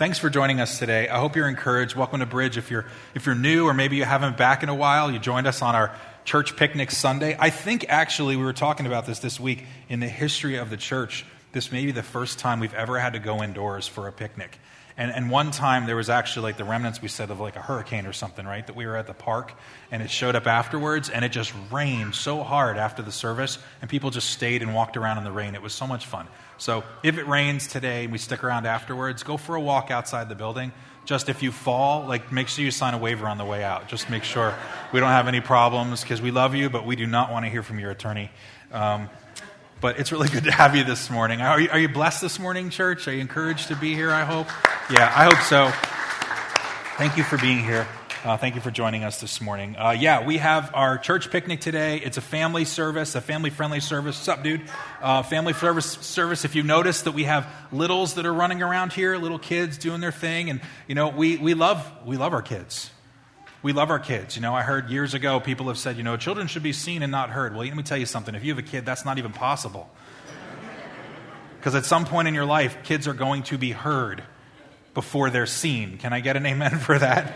thanks for joining us today. I hope you're encouraged. Welcome to Bridge. If you're, if you're new or maybe you haven't back in a while, you joined us on our church picnic Sunday. I think actually we were talking about this this week in the history of the church. This may be the first time we've ever had to go indoors for a picnic. And, and one time there was actually like the remnants, we said, of like a hurricane or something, right? That we were at the park and it showed up afterwards and it just rained so hard after the service and people just stayed and walked around in the rain. It was so much fun. So if it rains today and we stick around afterwards, go for a walk outside the building. Just if you fall, like make sure you sign a waiver on the way out. Just make sure we don't have any problems because we love you, but we do not want to hear from your attorney. Um, but it's really good to have you this morning. Are you, are you, blessed this morning, church? Are you encouraged to be here, I hope? Yeah, I hope so. Thank you for being here. Uh, thank you for joining us this morning. Uh, yeah, we have our church picnic today. It's a family service, a family friendly service. What's up, dude? Uh, family service, service. If you notice that we have littles that are running around here, little kids doing their thing, and you know we, we love we love our kids we love our kids. You know, I heard years ago people have said, you know, children should be seen and not heard. Well, let me tell you something. If you have a kid, that's not even possible. Because at some point in your life, kids are going to be heard before they're seen. Can I get an amen for that?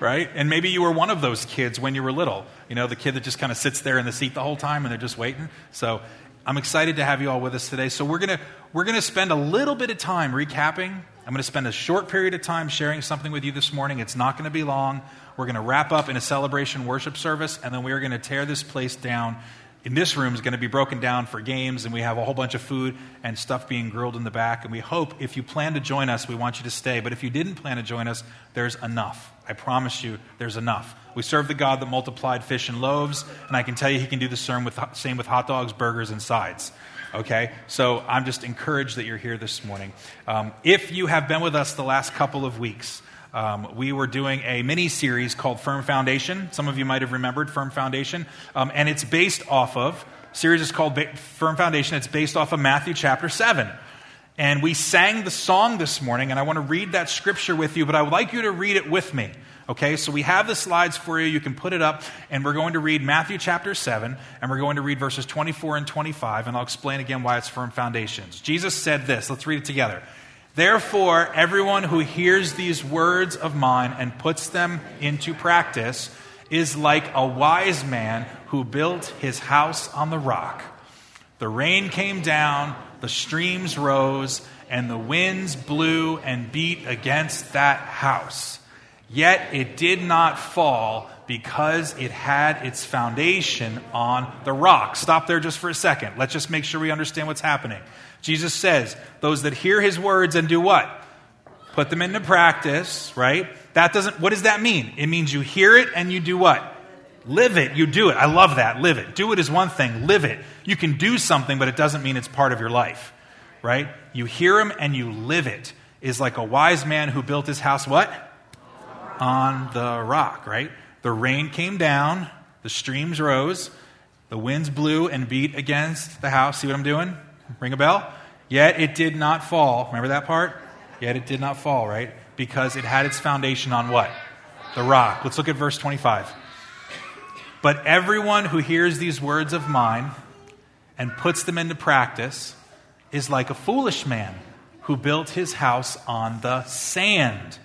Right? And maybe you were one of those kids when you were little. You know, the kid that just kind of sits there in the seat the whole time and they're just waiting. So I'm excited to have you all with us today. So we're going to we're going to spend a little bit of time recapping. I'm going to spend a short period of time sharing something with you this morning. It's not going to be long. We're going to wrap up in a celebration worship service, and then we are going to tear this place down. In this room is going to be broken down for games, and we have a whole bunch of food and stuff being grilled in the back. And we hope if you plan to join us, we want you to stay. But if you didn't plan to join us, there's enough. I promise you, there's enough. We serve the God that multiplied fish and loaves, and I can tell you he can do the same with, same with hot dogs, burgers, and sides. Okay? So I'm just encouraged that you're here this morning. Um, if you have been with us the last couple of weeks, um, we were doing a mini series called Firm Foundation. Some of you might have remembered Firm Foundation. Um, and it's based off of, series is called Firm Foundation. It's based off of Matthew chapter 7. And we sang the song this morning, and I want to read that scripture with you, but I would like you to read it with me. Okay, so we have the slides for you. You can put it up, and we're going to read Matthew chapter 7, and we're going to read verses 24 and 25, and I'll explain again why it's firm foundations. Jesus said this. Let's read it together. Therefore, everyone who hears these words of mine and puts them into practice is like a wise man who built his house on the rock. The rain came down, the streams rose, and the winds blew and beat against that house. Yet it did not fall because it had its foundation on the rock. Stop there just for a second. Let's just make sure we understand what's happening. Jesus says, those that hear his words and do what? Put them into practice, right? That doesn't, what does that mean? It means you hear it and you do what? Live it. You do it. I love that. Live it. Do it is one thing. Live it. You can do something, but it doesn't mean it's part of your life, right? You hear him and you live it. Is like a wise man who built his house what? On the rock, right? The rain came down, the streams rose, the winds blew and beat against the house. See what I'm doing? Ring a bell? Yet it did not fall. Remember that part? Yet it did not fall, right? Because it had its foundation on what? The rock. Let's look at verse 25. But everyone who hears these words of mine and puts them into practice is like a foolish man who built his house on the sand.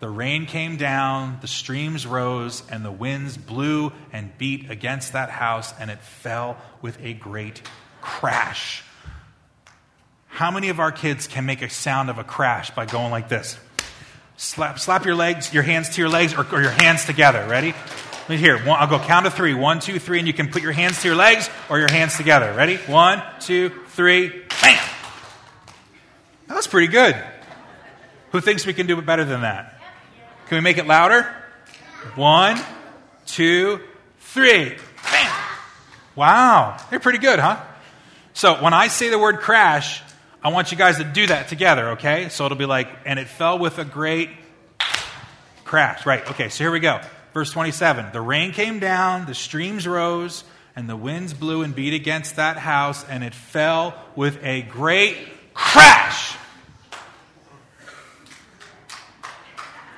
The rain came down, the streams rose, and the winds blew and beat against that house, and it fell with a great crash. How many of our kids can make a sound of a crash by going like this? Slap, slap your legs, your hands to your legs, or, or your hands together. Ready? Here, one, I'll go count to three. One, two, three, and you can put your hands to your legs or your hands together. Ready? One, two, three, bam! That was pretty good. Who thinks we can do it better than that? Can we make it louder? One, two, three, bam! Wow, they're pretty good, huh? So when I say the word crash, I want you guys to do that together, okay? So it'll be like, and it fell with a great crash. Right, okay, so here we go. Verse 27 The rain came down, the streams rose, and the winds blew and beat against that house, and it fell with a great crash.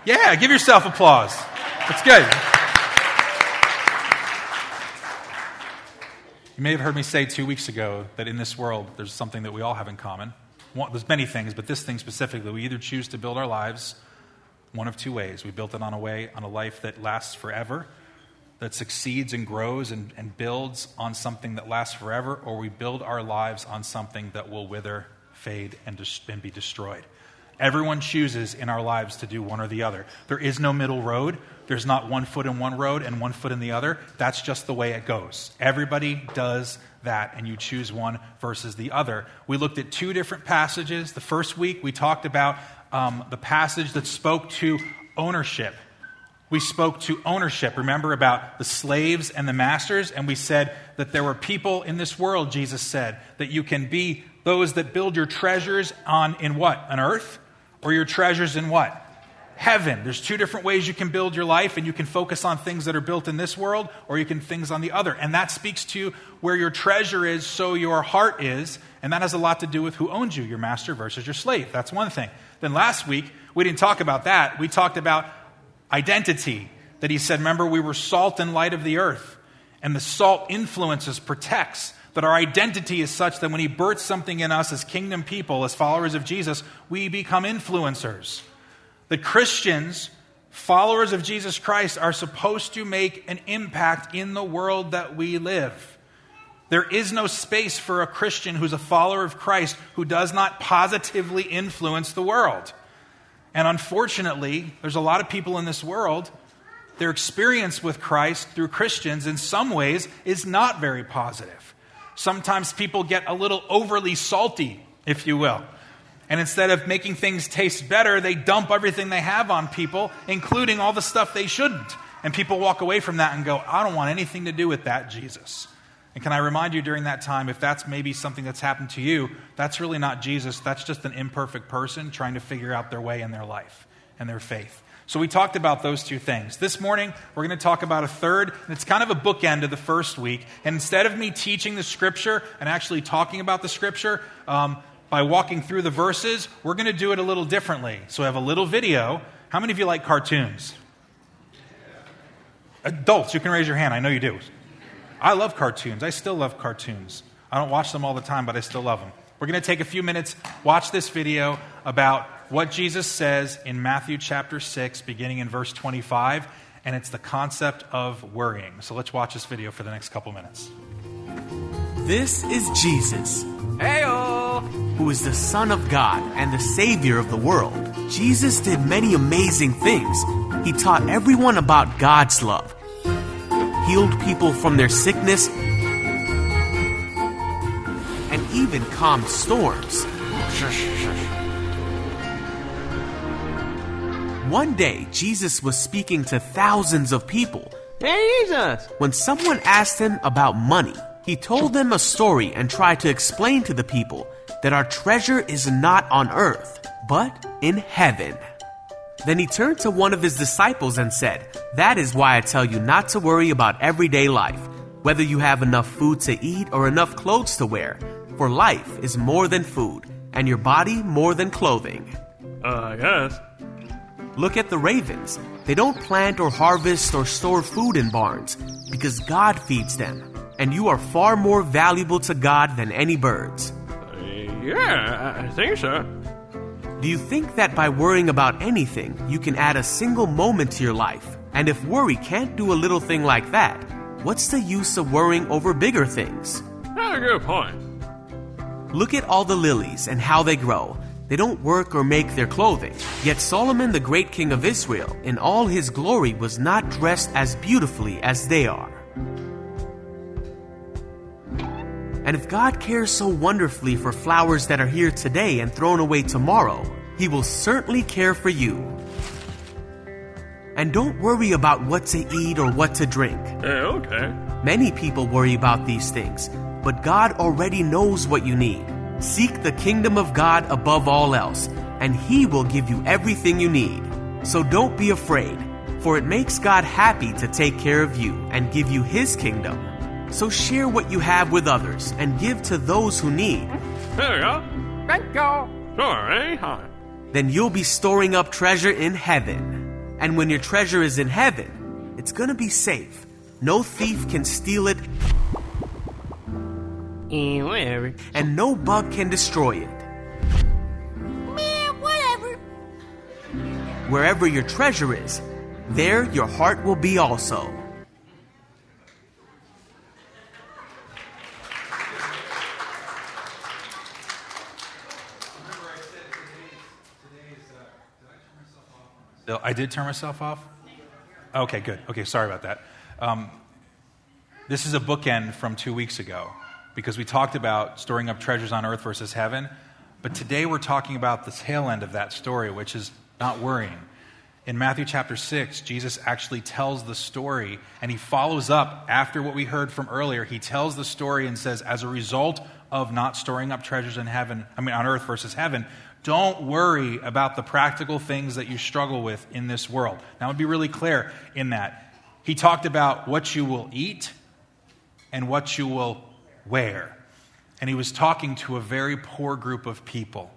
Yeah, give yourself applause. That's good. You may have heard me say two weeks ago that in this world there's something that we all have in common. one, there's many things, but this thing specifically, we either choose to build our lives one of two ways. We built it on a way, on a life that lasts forever, that succeeds and grows and, and builds on something that lasts forever, or we build our lives on something that will wither, fade, and, dis- and be destroyed. Everyone chooses in our lives to do one or the other. There is no middle road. There's not one foot in one road and one foot in the other. That's just the way it goes. Everybody does that, and you choose one versus the other. We looked at two different passages. The first week, we talked about um, the passage that spoke to ownership. We spoke to ownership. Remember about the slaves and the masters? And we said that there were people in this world, Jesus said, that you can be those that build your treasures on in what? On earth? Or your treasures in what? Heaven. There's two different ways you can build your life, and you can focus on things that are built in this world, or you can things on the other. And that speaks to where your treasure is, so your heart is, and that has a lot to do with who owns you, your master versus your slave. That's one thing. Then last week, we didn't talk about that. We talked about identity. That he said, remember, we were salt and light of the earth, and the salt influences, protects that our identity is such that when He births something in us as kingdom people, as followers of Jesus, we become influencers. That Christians, followers of Jesus Christ, are supposed to make an impact in the world that we live. There is no space for a Christian who's a follower of Christ who does not positively influence the world. And unfortunately, there's a lot of people in this world, their experience with Christ through Christians in some ways is not very positive. Sometimes people get a little overly salty, if you will. And instead of making things taste better, they dump everything they have on people, including all the stuff they shouldn't. And people walk away from that and go, I don't want anything to do with that, Jesus. And can I remind you during that time, if that's maybe something that's happened to you, that's really not Jesus. That's just an imperfect person trying to figure out their way in their life and their faith. So we talked about those two things. This morning, we're going to talk about a third, and it's kind of a bookend of the first week. And instead of me teaching the scripture and actually talking about the scripture um, by walking through the verses, we're going to do it a little differently. So I have a little video. How many of you like cartoons? Adults, you can raise your hand. I know you do. I love cartoons. I still love cartoons. I don't watch them all the time, but I still love them. We're going to take a few minutes, watch this video about what Jesus says in Matthew chapter 6, beginning in verse 25, and it's the concept of worrying. So let's watch this video for the next couple minutes. This is Jesus. Heyo! Who is the Son of God and the Savior of the world. Jesus did many amazing things. He taught everyone about God's love, healed people from their sickness, and even calmed storms. One day, Jesus was speaking to thousands of people. Jesus! When someone asked him about money, he told them a story and tried to explain to the people that our treasure is not on earth, but in heaven. Then he turned to one of his disciples and said, That is why I tell you not to worry about everyday life, whether you have enough food to eat or enough clothes to wear. For life is more than food, and your body more than clothing. Uh, I guess. Look at the ravens. They don't plant or harvest or store food in barns because God feeds them. And you are far more valuable to God than any birds. Yeah, I think so. Do you think that by worrying about anything, you can add a single moment to your life? And if worry can't do a little thing like that, what's the use of worrying over bigger things? That's a good point. Look at all the lilies and how they grow. They don't work or make their clothing. Yet Solomon, the great king of Israel, in all his glory, was not dressed as beautifully as they are. And if God cares so wonderfully for flowers that are here today and thrown away tomorrow, He will certainly care for you. And don't worry about what to eat or what to drink. Yeah, okay. Many people worry about these things, but God already knows what you need. Seek the kingdom of God above all else, and He will give you everything you need. So don't be afraid, for it makes God happy to take care of you and give you His kingdom. So share what you have with others and give to those who need. There you go. Thank you. Sure, anytime. Then you'll be storing up treasure in heaven. And when your treasure is in heaven, it's gonna be safe. No thief can steal it, whatever. And no bug can destroy it. Man, whatever. Wherever your treasure is, there your heart will be also. I did turn myself off? Okay, good. Okay, sorry about that. Um, this is a bookend from two weeks ago because we talked about storing up treasures on earth versus heaven. But today we're talking about the tail end of that story, which is not worrying. In Matthew chapter 6, Jesus actually tells the story and he follows up after what we heard from earlier. He tells the story and says, as a result of not storing up treasures in heaven, I mean, on earth versus heaven, don't worry about the practical things that you struggle with in this world. Now, I would be really clear in that. He talked about what you will eat and what you will wear. And he was talking to a very poor group of people.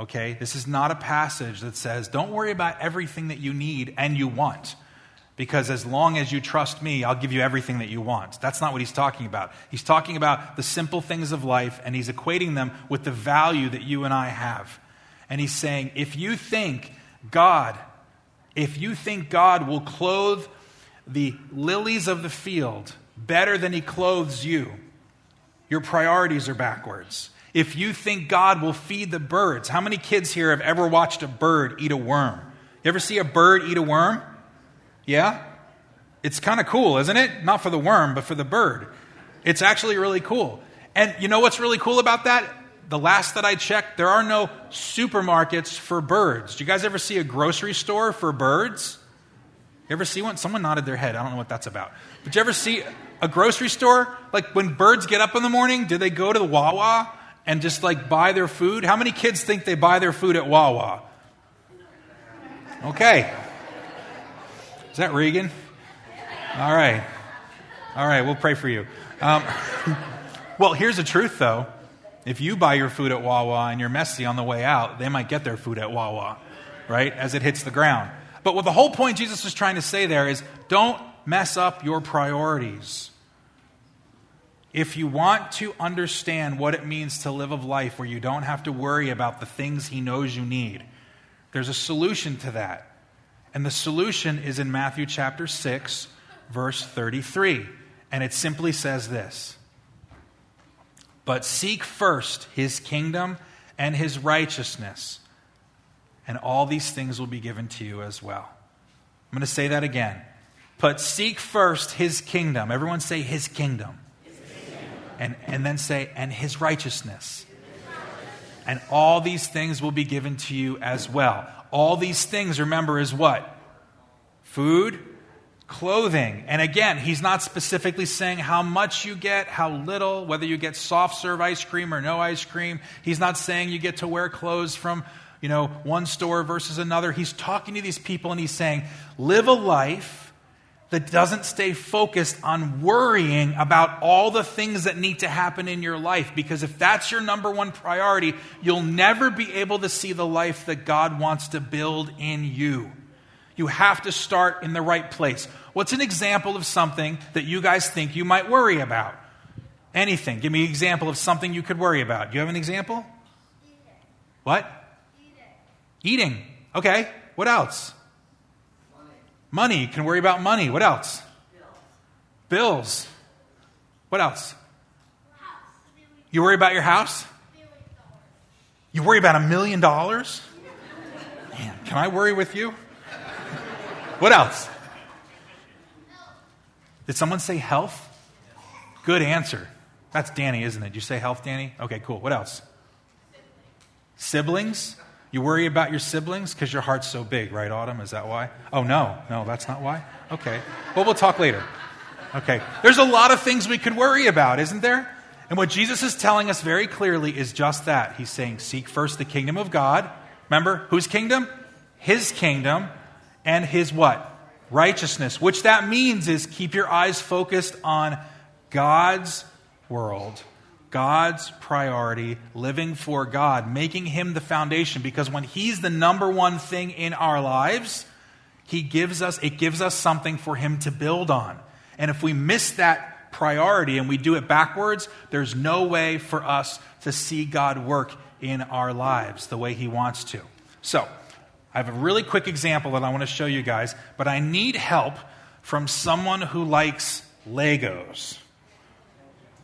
Okay? This is not a passage that says, don't worry about everything that you need and you want. Because as long as you trust me, I'll give you everything that you want. That's not what he's talking about. He's talking about the simple things of life and he's equating them with the value that you and I have. And he's saying, if you think God, if you think God will clothe the lilies of the field better than he clothes you, your priorities are backwards. If you think God will feed the birds, how many kids here have ever watched a bird eat a worm? You ever see a bird eat a worm? Yeah? It's kind of cool, isn't it? Not for the worm, but for the bird. It's actually really cool. And you know what's really cool about that? the last that I checked, there are no supermarkets for birds. Do you guys ever see a grocery store for birds? You ever see one? Someone nodded their head. I don't know what that's about. But you ever see a grocery store? Like when birds get up in the morning, do they go to the Wawa and just like buy their food? How many kids think they buy their food at Wawa? Okay. Is that Regan? All right. All right, we'll pray for you. Um, well, here's the truth, though. If you buy your food at Wawa and you're messy on the way out, they might get their food at Wawa, right, as it hits the ground. But what the whole point Jesus was trying to say there is don't mess up your priorities. If you want to understand what it means to live a life where you don't have to worry about the things He knows you need, there's a solution to that. And the solution is in Matthew chapter 6, verse 33. And it simply says this but seek first his kingdom and his righteousness, and all these things will be given to you as well. I'm going to say that again. But seek first his kingdom. Everyone say his kingdom. And, and then say, and his righteousness. And all these things will be given to you as well. All these things, remember, is what? Food, clothing. And again, he's not specifically saying how much you get, how little, whether you get soft serve ice cream or no ice cream. He's not saying you get to wear clothes from, you know, one store versus another. He's talking to these people and he's saying, live a life that doesn't stay focused on worrying about all the things that need to happen in your life. Because if that's your number one priority, you'll never be able to see the life that God wants to build in you. You have to start in the right place. What's an example of something that you guys think you might worry about? Anything. Give me an example of something you could worry about. Do you have an example? Eating. What? Eating. Eating. Okay. What else? Money. You can worry about money. What else? Bills. Bills. What else? House. You worry about your house? You worry about a million dollars? Man, can I worry with you? What else? Did someone say health? Good answer. That's Danny, isn't it? Did you say health, Danny? Okay, cool. What else? Siblings? You worry about your siblings because your heart's so big, right, Autumn? Is that why? Oh, no. No, that's not why? Okay. Well, we'll talk later. Okay. There's a lot of things we could worry about, isn't there? And what Jesus is telling us very clearly is just that. He's saying, Seek first the kingdom of God. Remember, whose kingdom? His kingdom. And his what? Righteousness. Which that means is keep your eyes focused on God's world, God's priority, living for God, making him the foundation. Because when he's the number one thing in our lives, he gives us, it gives us something for him to build on. And if we miss that priority and we do it backwards, there's no way for us to see God work in our lives the way he wants to. So, I have a really quick example that I want to show you guys, but I need help from someone who likes Legos.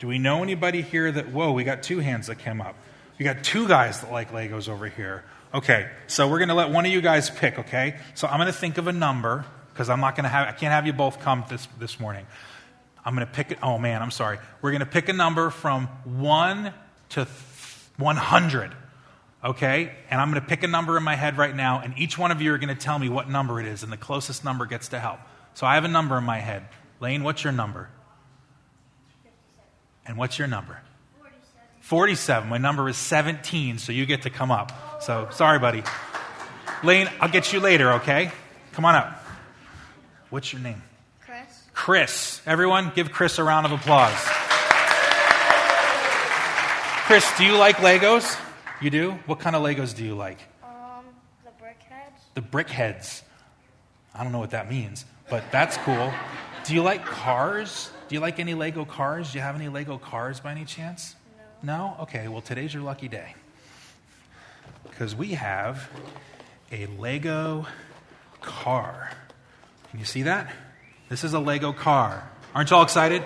Do we know anybody here that, whoa, we got two hands that came up. We got two guys that like Legos over here. Okay, so we're going to let one of you guys pick, okay? So I'm going to think of a number because I'm not going to have, I can't have you both come this, this morning. I'm going to pick it, oh man, I'm sorry. We're going to pick a number from 1 to th- 100, okay? And I'm going to pick a number in my head right now, and each one of you are going to tell me what number it is, and the closest number gets to help. So I have a number in my head. Lane, what's your number? And what's your number? 47. My number is 17, so you get to come up. So sorry, buddy. Lane, I'll get you later, okay? Come on up. What's your name? Chris. Chris. Everyone, give Chris a round of applause. Chris, do you like Legos? You do? What kind of Legos do you like? Um, the brickheads. The brickheads. I don't know what that means, but that's cool. Do you like cars? Do you like any Lego cars? Do you have any Lego cars by any chance? No. No? Okay, well, today's your lucky day. Because we have a Lego car. Can you see that? This is a Lego car. Aren't you all excited?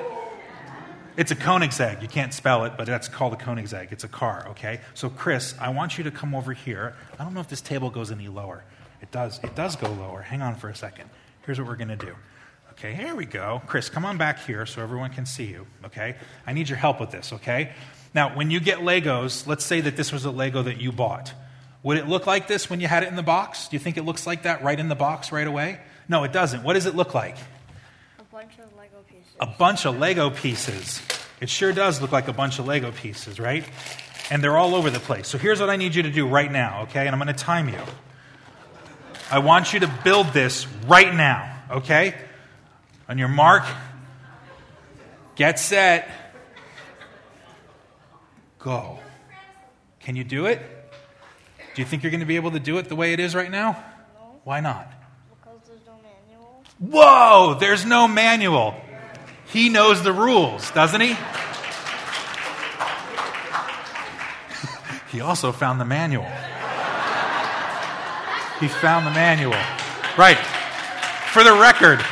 It's a Koenigsegg. You can't spell it, but that's called a Koenigsegg. It's a car, okay? So, Chris, I want you to come over here. I don't know if this table goes any lower. It does. It does go lower. Hang on for a second. Here's what we're going to do. Okay, here we go. Chris, come on back here so everyone can see you, okay? I need your help with this, okay? Now, when you get Legos, let's say that this was a Lego that you bought. Would it look like this when you had it in the box? Do you think it looks like that right in the box right away? No, it doesn't. What does it look like? A bunch of Lego pieces. a bunch of Lego pieces. It sure does look like a bunch of Lego pieces, right? And they're all over the place. So here's what I need you to do right now, okay? And I'm going to time you. I want you to build this right now, okay? On your mark, get set, go. Can you do it? Do you think you're going to be able to do it the way it is right now? No, Why not? because there's no manual. Whoa, there's no manual. He knows the rules, doesn't he? he also found the manual. He found the manual. Right. For the record,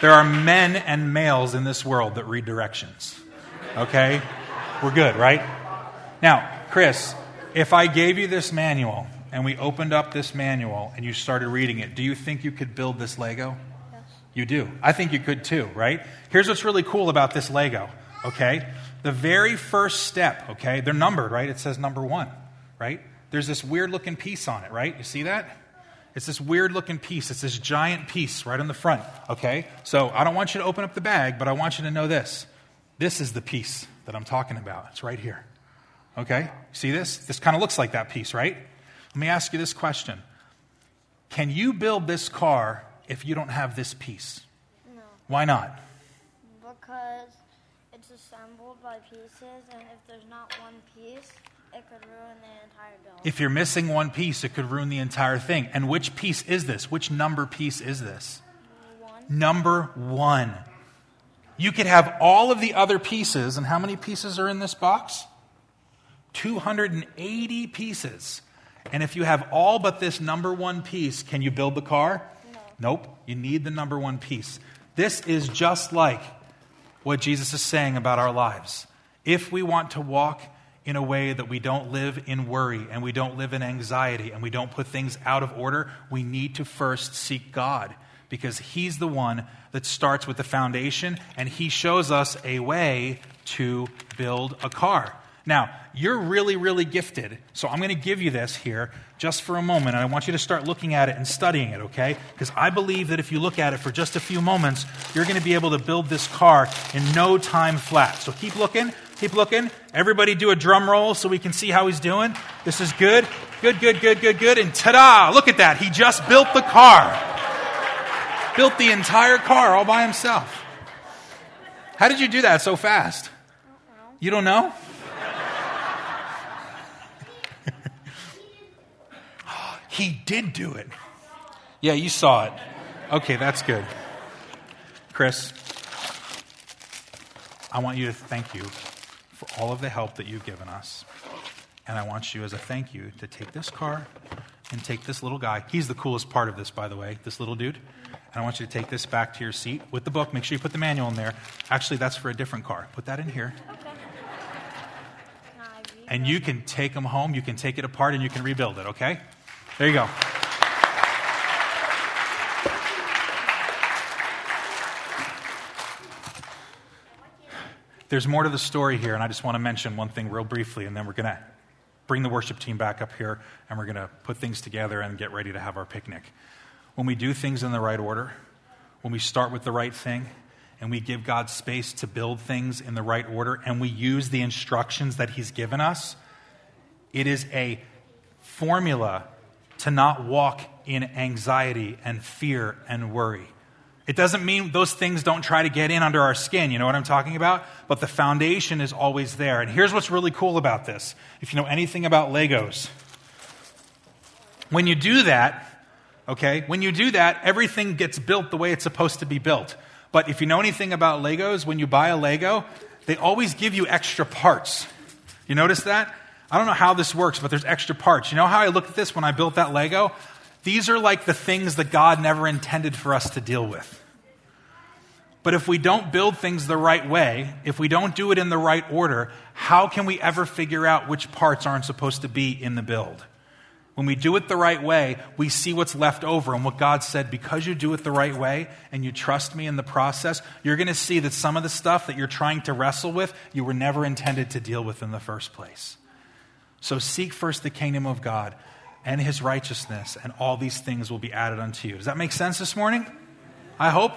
there are men and males in this world that read directions. Okay? We're good, right? Now, Chris, if I gave you this manual and we opened up this manual and you started reading it, do you think you could build this Lego? Yes. You do. I think you could too, right? Here's what's really cool about this Lego, okay? The very first step, okay? They're numbered, right? It says number one, right? There's this weird looking piece on it, right? You see that? It's this weird looking piece. It's this giant piece right on the front, okay? So I don't want you to open up the bag, but I want you to know this. This is the piece that I'm talking about. It's right here. Okay? See this? This kind of looks like that piece, right? Let me ask you this question Can you build this car if you don't have this piece? No, Why not? because it's assembled by pieces, and if there's not one piece, it could ruin the entire build. If you're missing one piece, it could ruin the entire thing. And which piece is this? Which number piece is this? one, Number one. You could have all of the other pieces, and how many pieces are in this box? 280 pieces. And if you have all but this number one piece, can you build the car? No. Nope. You need the number one piece. This is just like what Jesus is saying about our lives. If we want to walk in a way that we don't live in worry and we don't live in anxiety and we don't put things out of order, we need to first seek God because He's the one that starts with the foundation and He shows us a way to build a car. Now, you're really, really gifted. So I'm going to give you this here just for a moment, and I want you to start looking at it and studying it, okay? Because I believe that if you look at it for just a few moments, you're going to be able to build this car in no time flat. So keep looking, keep looking. Everybody do a drum roll so we can see how he's doing. This is good. Good, good, good, good, good. And ta da! Look at that. He just built the car. Built the entire car all by himself. How did you do that so fast? You don't know? he did do it. Yeah, you saw it. Okay, that's good. Chris, I want you to thank you all of the help that you've given us. And I want you, as a thank you, to take this car and take this little guy. He's the coolest part of this, by the way, this little dude. And I want you to take this back to your seat with the book. Make sure you put the manual in there. Actually, that's for a different car. Put that in here. Okay. Can I read And you can take them home, you can take it apart, and you can rebuild it, okay? There you go. There's more to the story here, and I just want to mention one thing real briefly, and then we're going to bring the worship team back up here, and we're going to put things together and get ready to have our picnic. When we do things in the right order, when we start with the right thing, and we give God space to build things in the right order, and we use the instructions that He's given us, it is a formula to not walk in anxiety and fear and worry. It doesn't mean those things don't try to get in under our skin, you know what I'm talking about? But the foundation is always there. And here's what's really cool about this. If you know anything about Legos, when you do that, okay, when you do that, everything gets built the way it's supposed to be built. But if you know anything about Legos, when you buy a Lego, they always give you extra parts. You notice that? I don't know how this works, but there's extra parts. You know how I looked at this when I built that Lego? These are like the things that God never intended for us to deal with. But if we don't build things the right way, if we don't do it in the right order, how can we ever figure out which parts aren't supposed to be in the build? When we do it the right way, we see what's left over. And what God said, because you do it the right way and you trust me in the process, you're going to see that some of the stuff that you're trying to wrestle with, you were never intended to deal with in the first place. So seek first the kingdom of God and his righteousness, and all these things will be added unto you. Does that make sense this morning? I hope.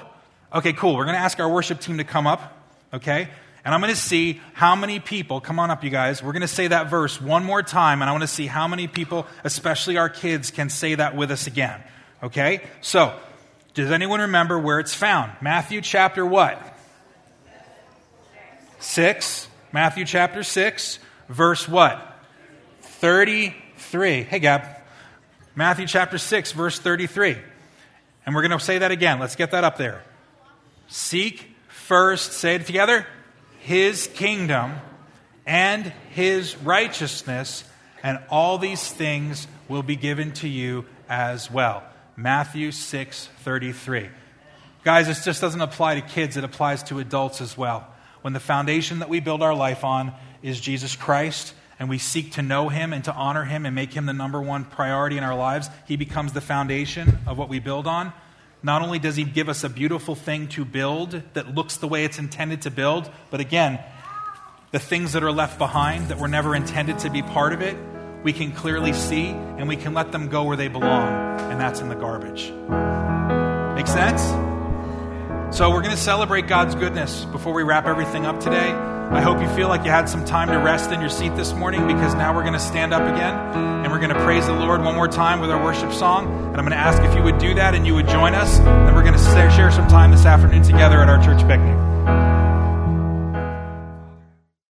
Okay, cool. We're going to ask our worship team to come up, okay? And I'm going to see how many people, come on up, you guys. We're going to say that verse one more time, and I want to see how many people, especially our kids, can say that with us again, okay? So, does anyone remember where it's found? Matthew chapter what? 6. Matthew chapter 6, verse what? 33. Hey, Gab. Matthew chapter 6, verse 33. And we're going to say that again. Let's get that up there. Seek first, say it together, his kingdom and his righteousness, and all these things will be given to you as well. Matthew 6, 33. Guys, this just doesn't apply to kids, it applies to adults as well. When the foundation that we build our life on is Jesus Christ, and we seek to know him and to honor him and make him the number one priority in our lives, he becomes the foundation of what we build on. Not only does he give us a beautiful thing to build that looks the way it's intended to build, but again, the things that are left behind that were never intended to be part of it, we can clearly see and we can let them go where they belong, and that's in the garbage. Make sense? So, we're going to celebrate God's goodness before we wrap everything up today. I hope you feel like you had some time to rest in your seat this morning because now we're going to stand up again and we're going to praise the Lord one more time with our worship song. And I'm going to ask if you would do that and you would join us. Then we're going to share some time this afternoon together at our church picnic.